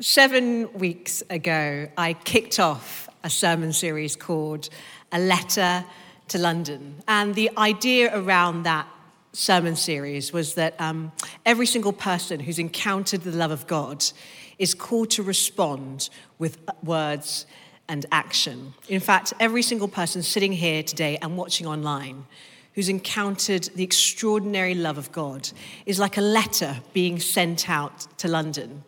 Seven weeks ago, I kicked off a sermon series called A Letter to London. And the idea around that sermon series was that um, every single person who's encountered the love of God is called to respond with words and action. In fact, every single person sitting here today and watching online who's encountered the extraordinary love of God is like a letter being sent out to London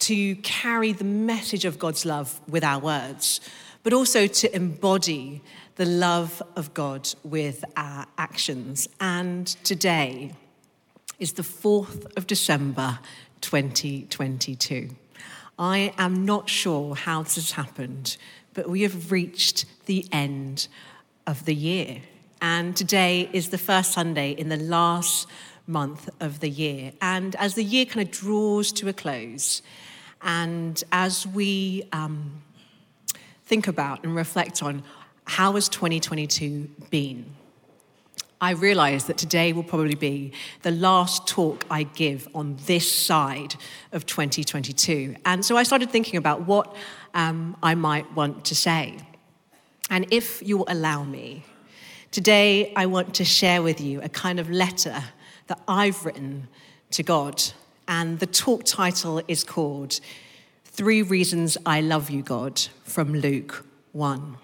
to carry the message of God's love with our words, but also to embody the love of God with our actions. And today is the 4th of December, 2022. I am not sure how this has happened, but we have reached the end of the year. And today is the first Sunday in the last month of the year. And as the year kind of draws to a close, and as we um, think about and reflect on how has 2022 been, I realize that today will probably be the last talk I give on this side of 2022. And so I started thinking about what um, I might want to say. And if you'll allow me, today I want to share with you a kind of letter that I've written to God and the talk title is called Three Reasons I Love You, God, from Luke 1.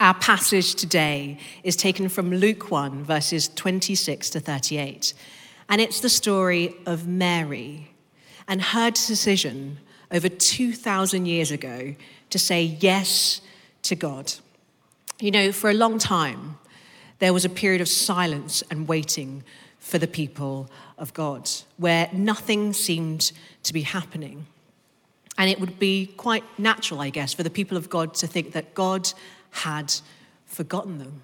Our passage today is taken from Luke 1, verses 26 to 38. And it's the story of Mary and her decision over 2,000 years ago to say yes to God. You know, for a long time, there was a period of silence and waiting for the people of God, where nothing seemed to be happening. And it would be quite natural, I guess, for the people of God to think that God had forgotten them.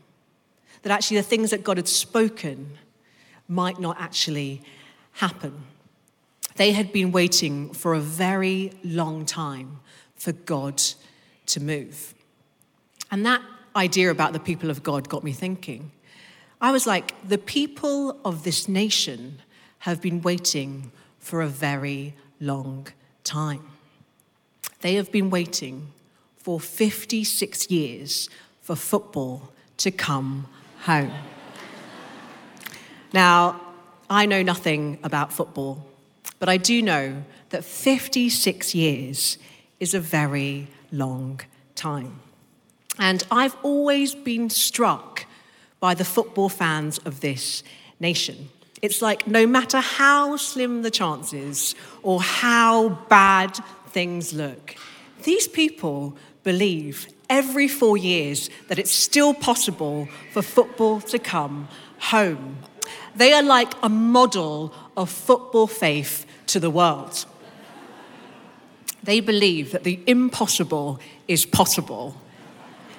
That actually the things that God had spoken might not actually happen. They had been waiting for a very long time for God to move. And that idea about the people of God got me thinking I was like, the people of this nation have been waiting for a very long time. They have been waiting for 56 years for football to come home. now, I know nothing about football, but I do know that 56 years is a very long time. And I've always been struck by the football fans of this nation. It's like no matter how slim the chances or how bad things look, these people believe every four years that it's still possible for football to come home. They are like a model of football faith to the world. They believe that the impossible is possible.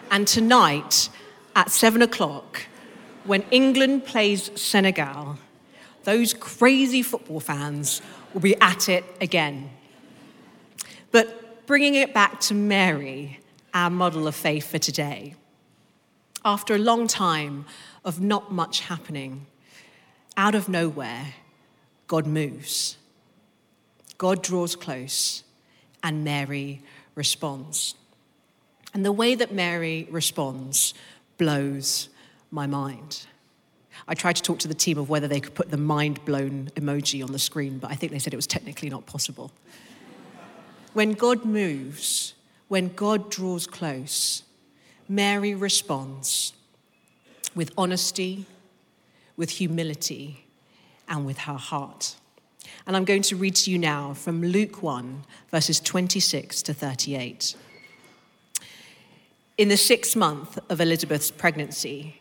And tonight at seven o'clock, when England plays Senegal, those crazy football fans will be at it again. But bringing it back to Mary, our model of faith for today, after a long time of not much happening, out of nowhere, God moves. God draws close, and Mary responds. And the way that Mary responds blows my mind. I tried to talk to the team of whether they could put the mind blown emoji on the screen, but I think they said it was technically not possible. when God moves, when God draws close, Mary responds with honesty, with humility, and with her heart. And I'm going to read to you now from Luke 1, verses 26 to 38. In the sixth month of Elizabeth's pregnancy,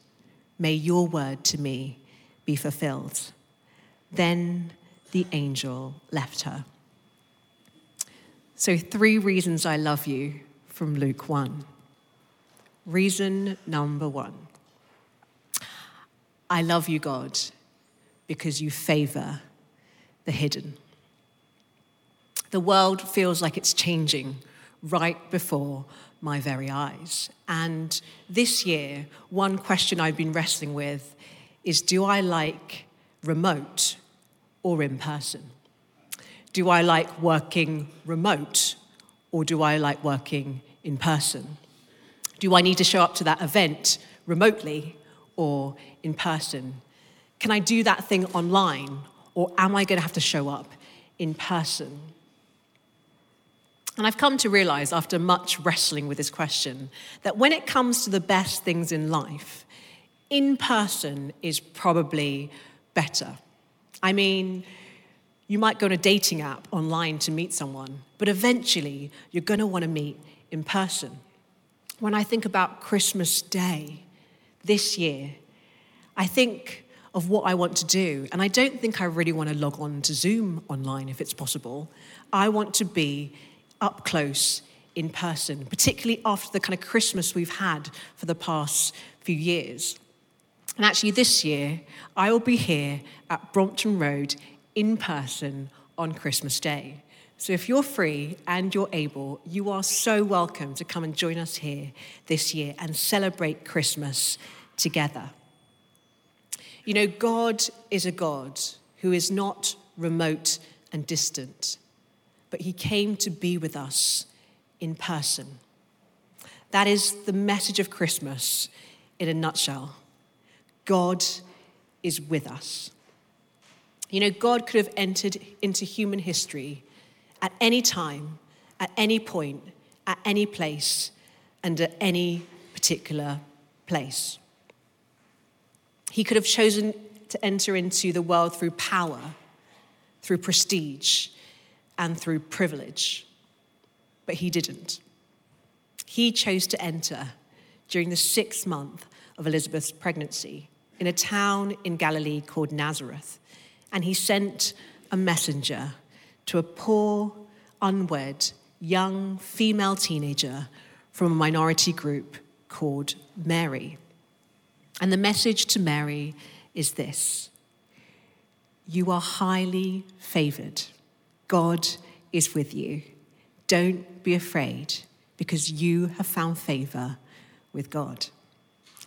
May your word to me be fulfilled. Then the angel left her. So, three reasons I love you from Luke 1. Reason number one I love you, God, because you favor the hidden. The world feels like it's changing right before my very eyes. And this year, one question I've been wrestling with is do I like remote or in person? Do I like working remote or do I like working in person? Do I need to show up to that event remotely or in person? Can I do that thing online or am I going to have to show up in person? And I've come to realize after much wrestling with this question that when it comes to the best things in life, in person is probably better. I mean, you might go on a dating app online to meet someone, but eventually you're going to want to meet in person. When I think about Christmas Day this year, I think of what I want to do, and I don't think I really want to log on to Zoom online if it's possible. I want to be up close in person, particularly after the kind of Christmas we've had for the past few years. And actually, this year, I will be here at Brompton Road in person on Christmas Day. So if you're free and you're able, you are so welcome to come and join us here this year and celebrate Christmas together. You know, God is a God who is not remote and distant, but he came to be with us in person. That is the message of Christmas in a nutshell. God is with us. You know, God could have entered into human history at any time, at any point, at any place, and at any particular place. He could have chosen to enter into the world through power, through prestige, and through privilege, but he didn't. He chose to enter during the sixth month of Elizabeth's pregnancy in a town in Galilee called Nazareth and he sent a messenger to a poor, unwed, young female teenager from a minority group called Mary. And the message to Mary is this You are highly favored. God is with you. Don't be afraid because you have found favor with God.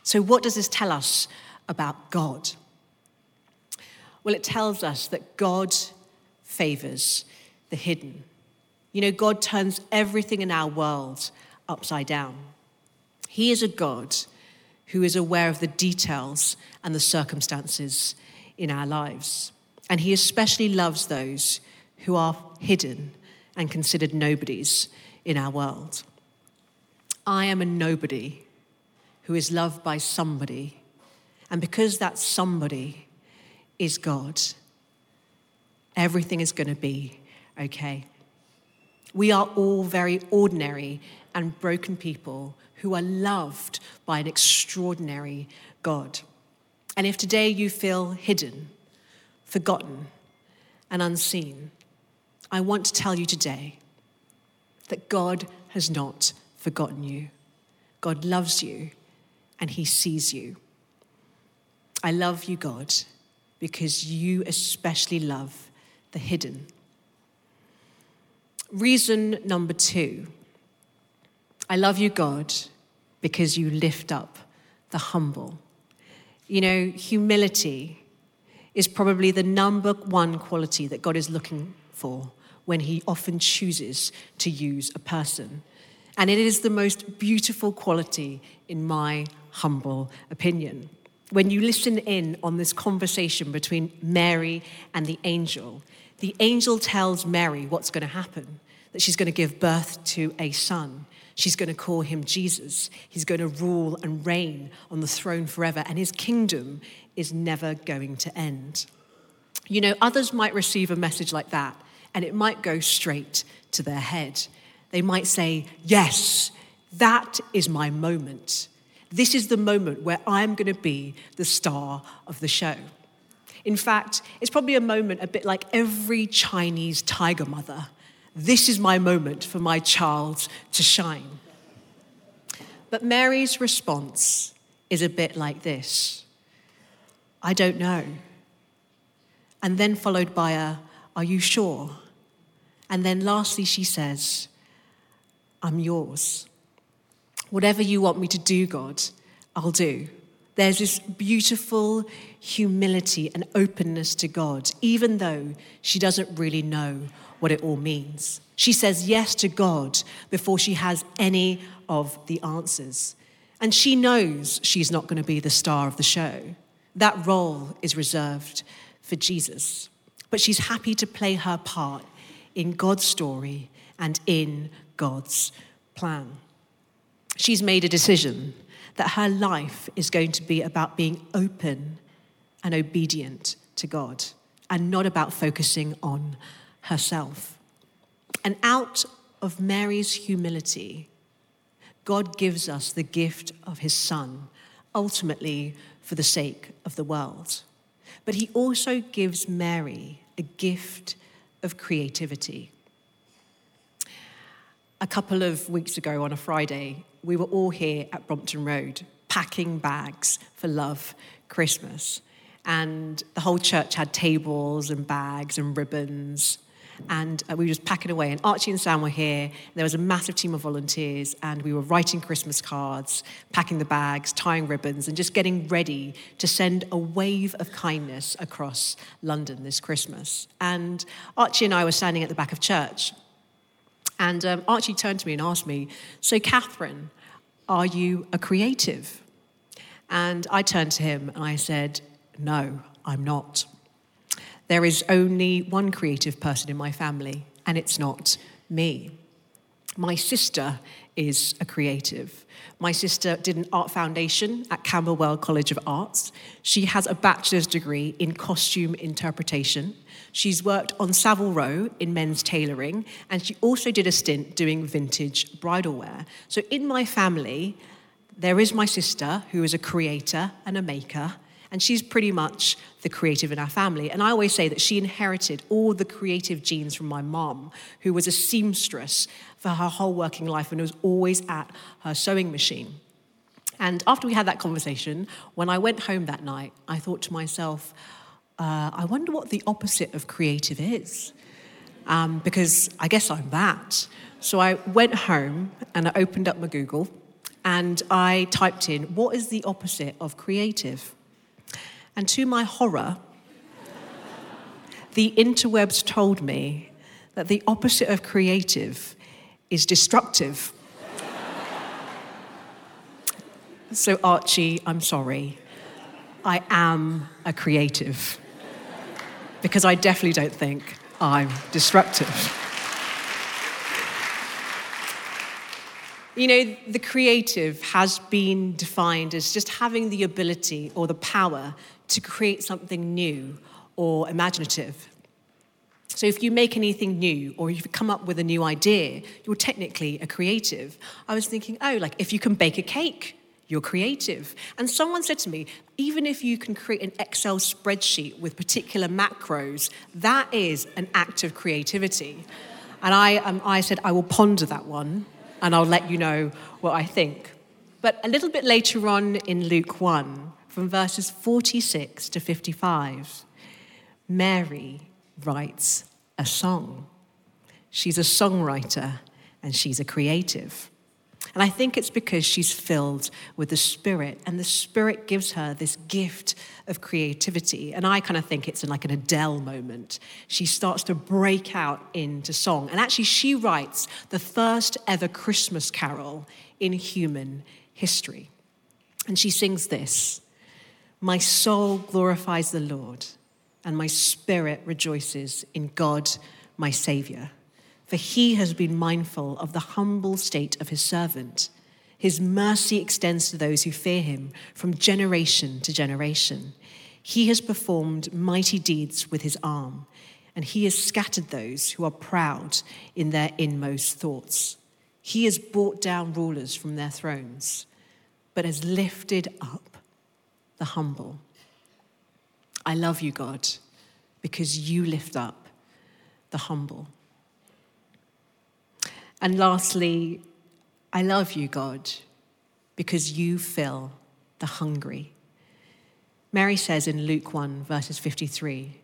So, what does this tell us about God? Well, it tells us that God favors the hidden. You know, God turns everything in our world upside down. He is a God who is aware of the details and the circumstances in our lives. And He especially loves those who are hidden and considered nobodies in our world. I am a nobody who is loved by somebody. And because that somebody is God, everything is going to be okay. We are all very ordinary and broken people who are loved by an extraordinary God. And if today you feel hidden, forgotten, and unseen, I want to tell you today that God has not forgotten you. God loves you and he sees you. I love you, God because you especially love the hidden. Reason number two I love you, God, because you lift up the humble. You know, humility is probably the number one quality that God is looking for when He often chooses to use a person. And it is the most beautiful quality, in my humble opinion. When you listen in on this conversation between Mary and the angel, the angel tells Mary what's going to happen that she's going to give birth to a son. She's going to call him Jesus. He's going to rule and reign on the throne forever, and his kingdom is never going to end. You know, others might receive a message like that, and it might go straight to their head. They might say, Yes, that is my moment. This is the moment where I'm going to be the star of the show. In fact, it's probably a moment a bit like every Chinese tiger mother. This is my moment for my child to shine. But Mary's response is a bit like this I don't know. And then followed by a, Are you sure? And then lastly, she says, I'm yours. Whatever you want me to do, God, I'll do. There's this beautiful humility and openness to God, even though she doesn't really know what it all means. She says yes to God before she has any of the answers. And she knows she's not going to be the star of the show. That role is reserved for Jesus. But she's happy to play her part in God's story and in God's plan. She's made a decision that her life is going to be about being open and obedient to God and not about focusing on herself. And out of Mary's humility, God gives us the gift of his son, ultimately for the sake of the world. But he also gives Mary a gift of creativity. A couple of weeks ago on a Friday, we were all here at Brompton Road packing bags for Love Christmas. And the whole church had tables and bags and ribbons. And uh, we were just packing away. And Archie and Sam were here. There was a massive team of volunteers. And we were writing Christmas cards, packing the bags, tying ribbons, and just getting ready to send a wave of kindness across London this Christmas. And Archie and I were standing at the back of church. And um, Archie turned to me and asked me, So, Catherine, are you a creative? And I turned to him and I said, No, I'm not. There is only one creative person in my family, and it's not me. My sister is a creative. My sister did an art foundation at Camberwell College of Arts. She has a bachelor's degree in costume interpretation. She's worked on Savile Row in men's tailoring, and she also did a stint doing vintage bridal wear. So, in my family, there is my sister, who is a creator and a maker, and she's pretty much the creative in our family. And I always say that she inherited all the creative genes from my mom, who was a seamstress for her whole working life and was always at her sewing machine. And after we had that conversation, when I went home that night, I thought to myself, uh, I wonder what the opposite of creative is. Um, because I guess I'm that. So I went home and I opened up my Google and I typed in, what is the opposite of creative? And to my horror, the interwebs told me that the opposite of creative is destructive. so, Archie, I'm sorry. I am a creative because I definitely don't think I'm destructive. You know, the creative has been defined as just having the ability or the power to create something new or imaginative. So, if you make anything new or you've come up with a new idea, you're technically a creative. I was thinking, oh, like if you can bake a cake, you're creative. And someone said to me, even if you can create an Excel spreadsheet with particular macros, that is an act of creativity. And I, um, I said, I will ponder that one and I'll let you know what I think. But a little bit later on in Luke 1, from verses 46 to 55, Mary writes a song. she's a songwriter, and she's a creative. And I think it's because she's filled with the Spirit, and the Spirit gives her this gift of creativity. And I kind of think it's in like an Adele moment. She starts to break out into song. And actually, she writes the first ever Christmas carol in human history. And she sings this My soul glorifies the Lord, and my spirit rejoices in God, my Savior for he has been mindful of the humble state of his servant. His mercy extends to those who fear him from generation to generation. He has performed mighty deeds with his arm, and he has scattered those who are proud in their inmost thoughts. He has brought down rulers from their thrones, but has lifted up the humble. I love you, God, because you lift up the humble. And lastly, I love you, God, because you fill the hungry. Mary says in Luke 1, verses 53,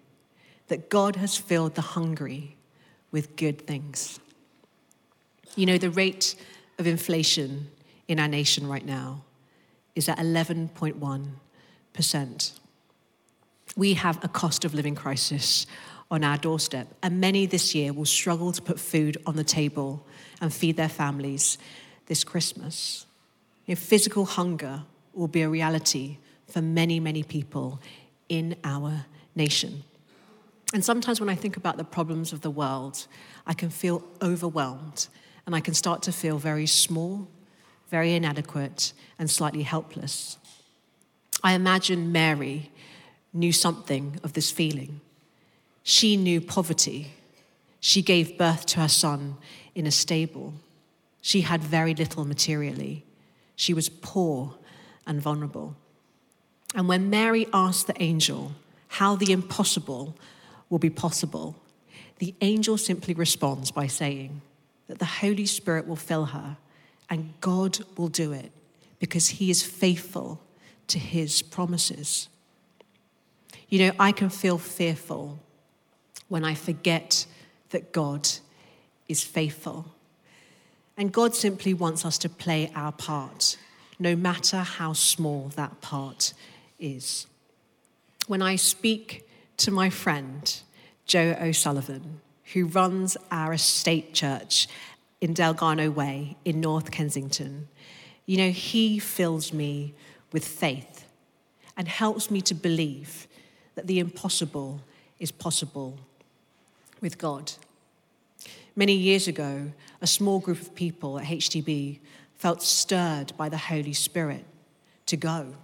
that God has filled the hungry with good things. You know, the rate of inflation in our nation right now is at 11.1%. We have a cost of living crisis on our doorstep, and many this year will struggle to put food on the table and feed their families this Christmas. You know, physical hunger will be a reality for many, many people in our nation. And sometimes when I think about the problems of the world, I can feel overwhelmed and I can start to feel very small, very inadequate, and slightly helpless. I imagine Mary knew something of this feeling. She knew poverty. She gave birth to her son in a stable. She had very little materially. She was poor and vulnerable. And when Mary asked the angel how the impossible will be possible, the angel simply responds by saying that the Holy Spirit will fill her and God will do it because he is faithful to his promises. You know, I can feel fearful when I forget that God is faithful. And God simply wants us to play our part, no matter how small that part is. When I speak to my friend, Joe O'Sullivan, who runs our estate church in Dalgarno Way in North Kensington, you know, he fills me with faith and helps me to believe that the impossible is possible with God. Many years ago, a small group of people at HTB felt stirred by the Holy Spirit to go.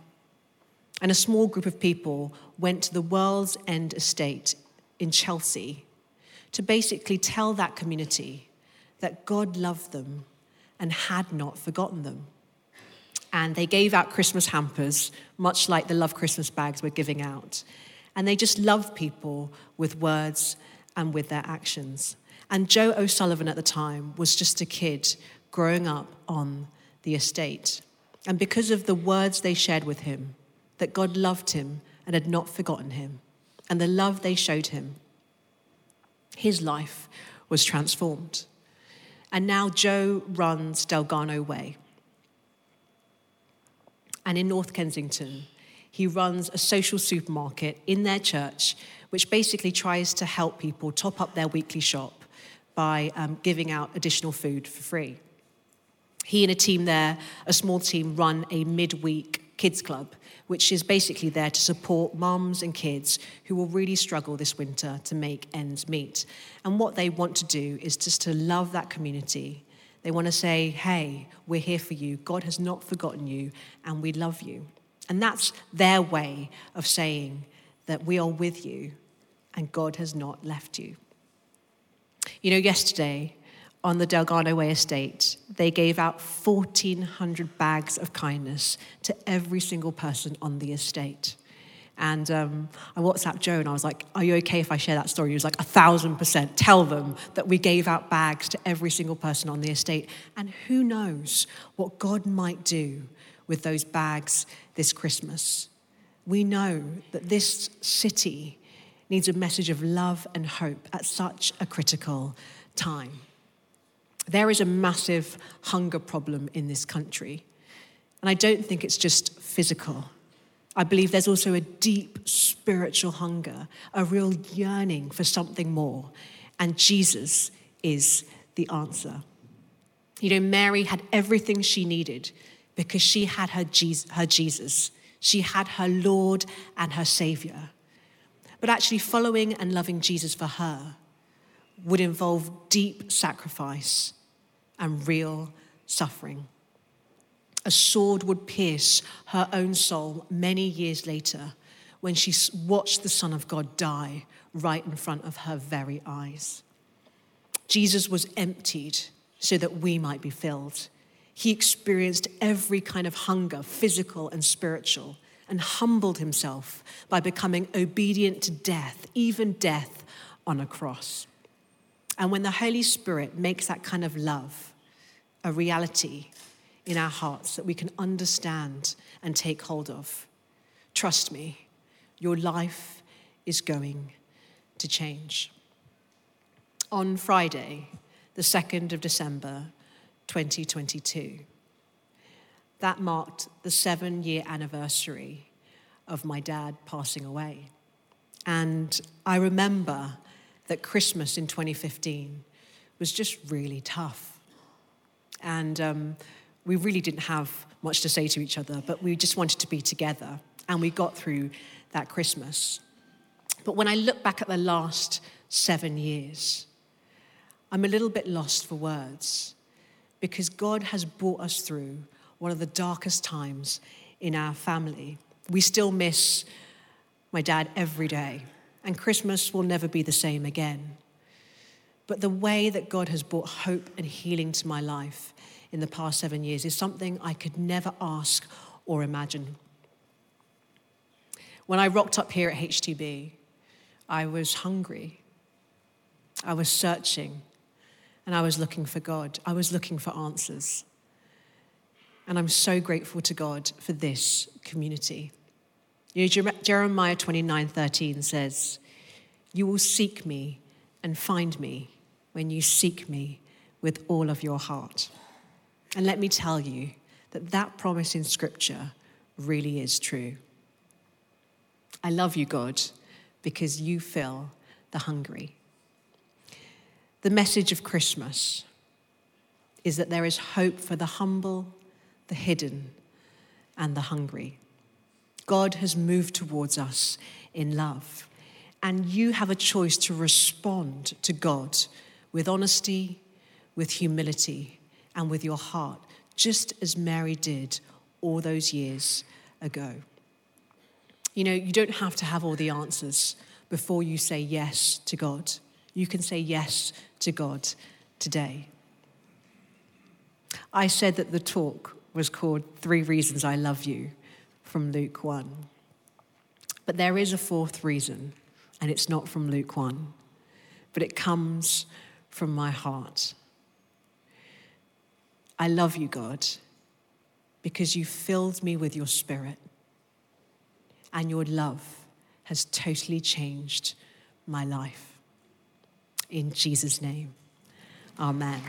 And a small group of people went to the World's End Estate in Chelsea to basically tell that community that God loved them and had not forgotten them. And they gave out Christmas hampers, much like the Love Christmas bags we're giving out. And they just love people with words and with their actions. And Joe O'Sullivan at the time was just a kid growing up on the estate. And because of the words they shared with him, that God loved him and had not forgotten him, and the love they showed him, his life was transformed. And now Joe runs Dalgarno Way. And in North Kensington, he runs a social supermarket in their church, which basically tries to help people top up their weekly shop by um, giving out additional food for free. He and a team there, a small team, run a midweek kids club, which is basically there to support mums and kids who will really struggle this winter to make ends meet. And what they want to do is just to love that community. They want to say, hey, we're here for you. God has not forgotten you, and we love you. And that's their way of saying that we are with you and God has not left you. You know, yesterday on the Dalgarno Way estate, they gave out 1,400 bags of kindness to every single person on the estate. And um, I WhatsApped Joe and I was like, Are you okay if I share that story? He was like, A thousand percent. Tell them that we gave out bags to every single person on the estate. And who knows what God might do with those bags this Christmas. We know that this city needs a message of love and hope at such a critical time. There is a massive hunger problem in this country. And I don't think it's just physical. I believe there's also a deep spiritual hunger, a real yearning for something more. And Jesus is the answer. You know, Mary had everything she needed because she had her Jesus. She had her Lord and her Savior. But actually, following and loving Jesus for her would involve deep sacrifice and real suffering. A sword would pierce her own soul many years later when she watched the Son of God die right in front of her very eyes. Jesus was emptied so that we might be filled. He experienced every kind of hunger, physical and spiritual, and humbled himself by becoming obedient to death, even death on a cross. And when the Holy Spirit makes that kind of love a reality in our hearts that we can understand and take hold of, trust me, your life is going to change. On Friday, the 2nd of December, 2022, that marked the seven year anniversary of my dad passing away. And I remember that Christmas in 2015 was just really tough. And um, we really didn't have much to say to each other, but we just wanted to be together. And we got through that Christmas. But when I look back at the last seven years, I'm a little bit lost for words because God has brought us through one of the darkest times in our family. We still miss my dad every day and Christmas will never be the same again. But the way that God has brought hope and healing to my life in the past seven years is something I could never ask or imagine. When I rocked up here at HTB, I was hungry. I was searching and I was looking for God. I was looking for answers. And I'm so grateful to God for this community. You know, Jeremiah 29 13 says, You will seek me and find me when you seek me with all of your heart. And let me tell you that that promise in Scripture really is true. I love you, God, because you fill the hungry. The message of Christmas is that there is hope for the humble, the hidden, and the hungry. God has moved towards us in love. And you have a choice to respond to God with honesty, with humility, and with your heart, just as Mary did all those years ago. You know, you don't have to have all the answers before you say yes to God. You can say yes to God today. I said that the talk was called Three Reasons I Love You from Luke 1. But there is a fourth reason, and it's not from Luke 1, but it comes from my heart. I love you, God, because you filled me with your spirit, and your love has totally changed my life. In Jesus' name, amen.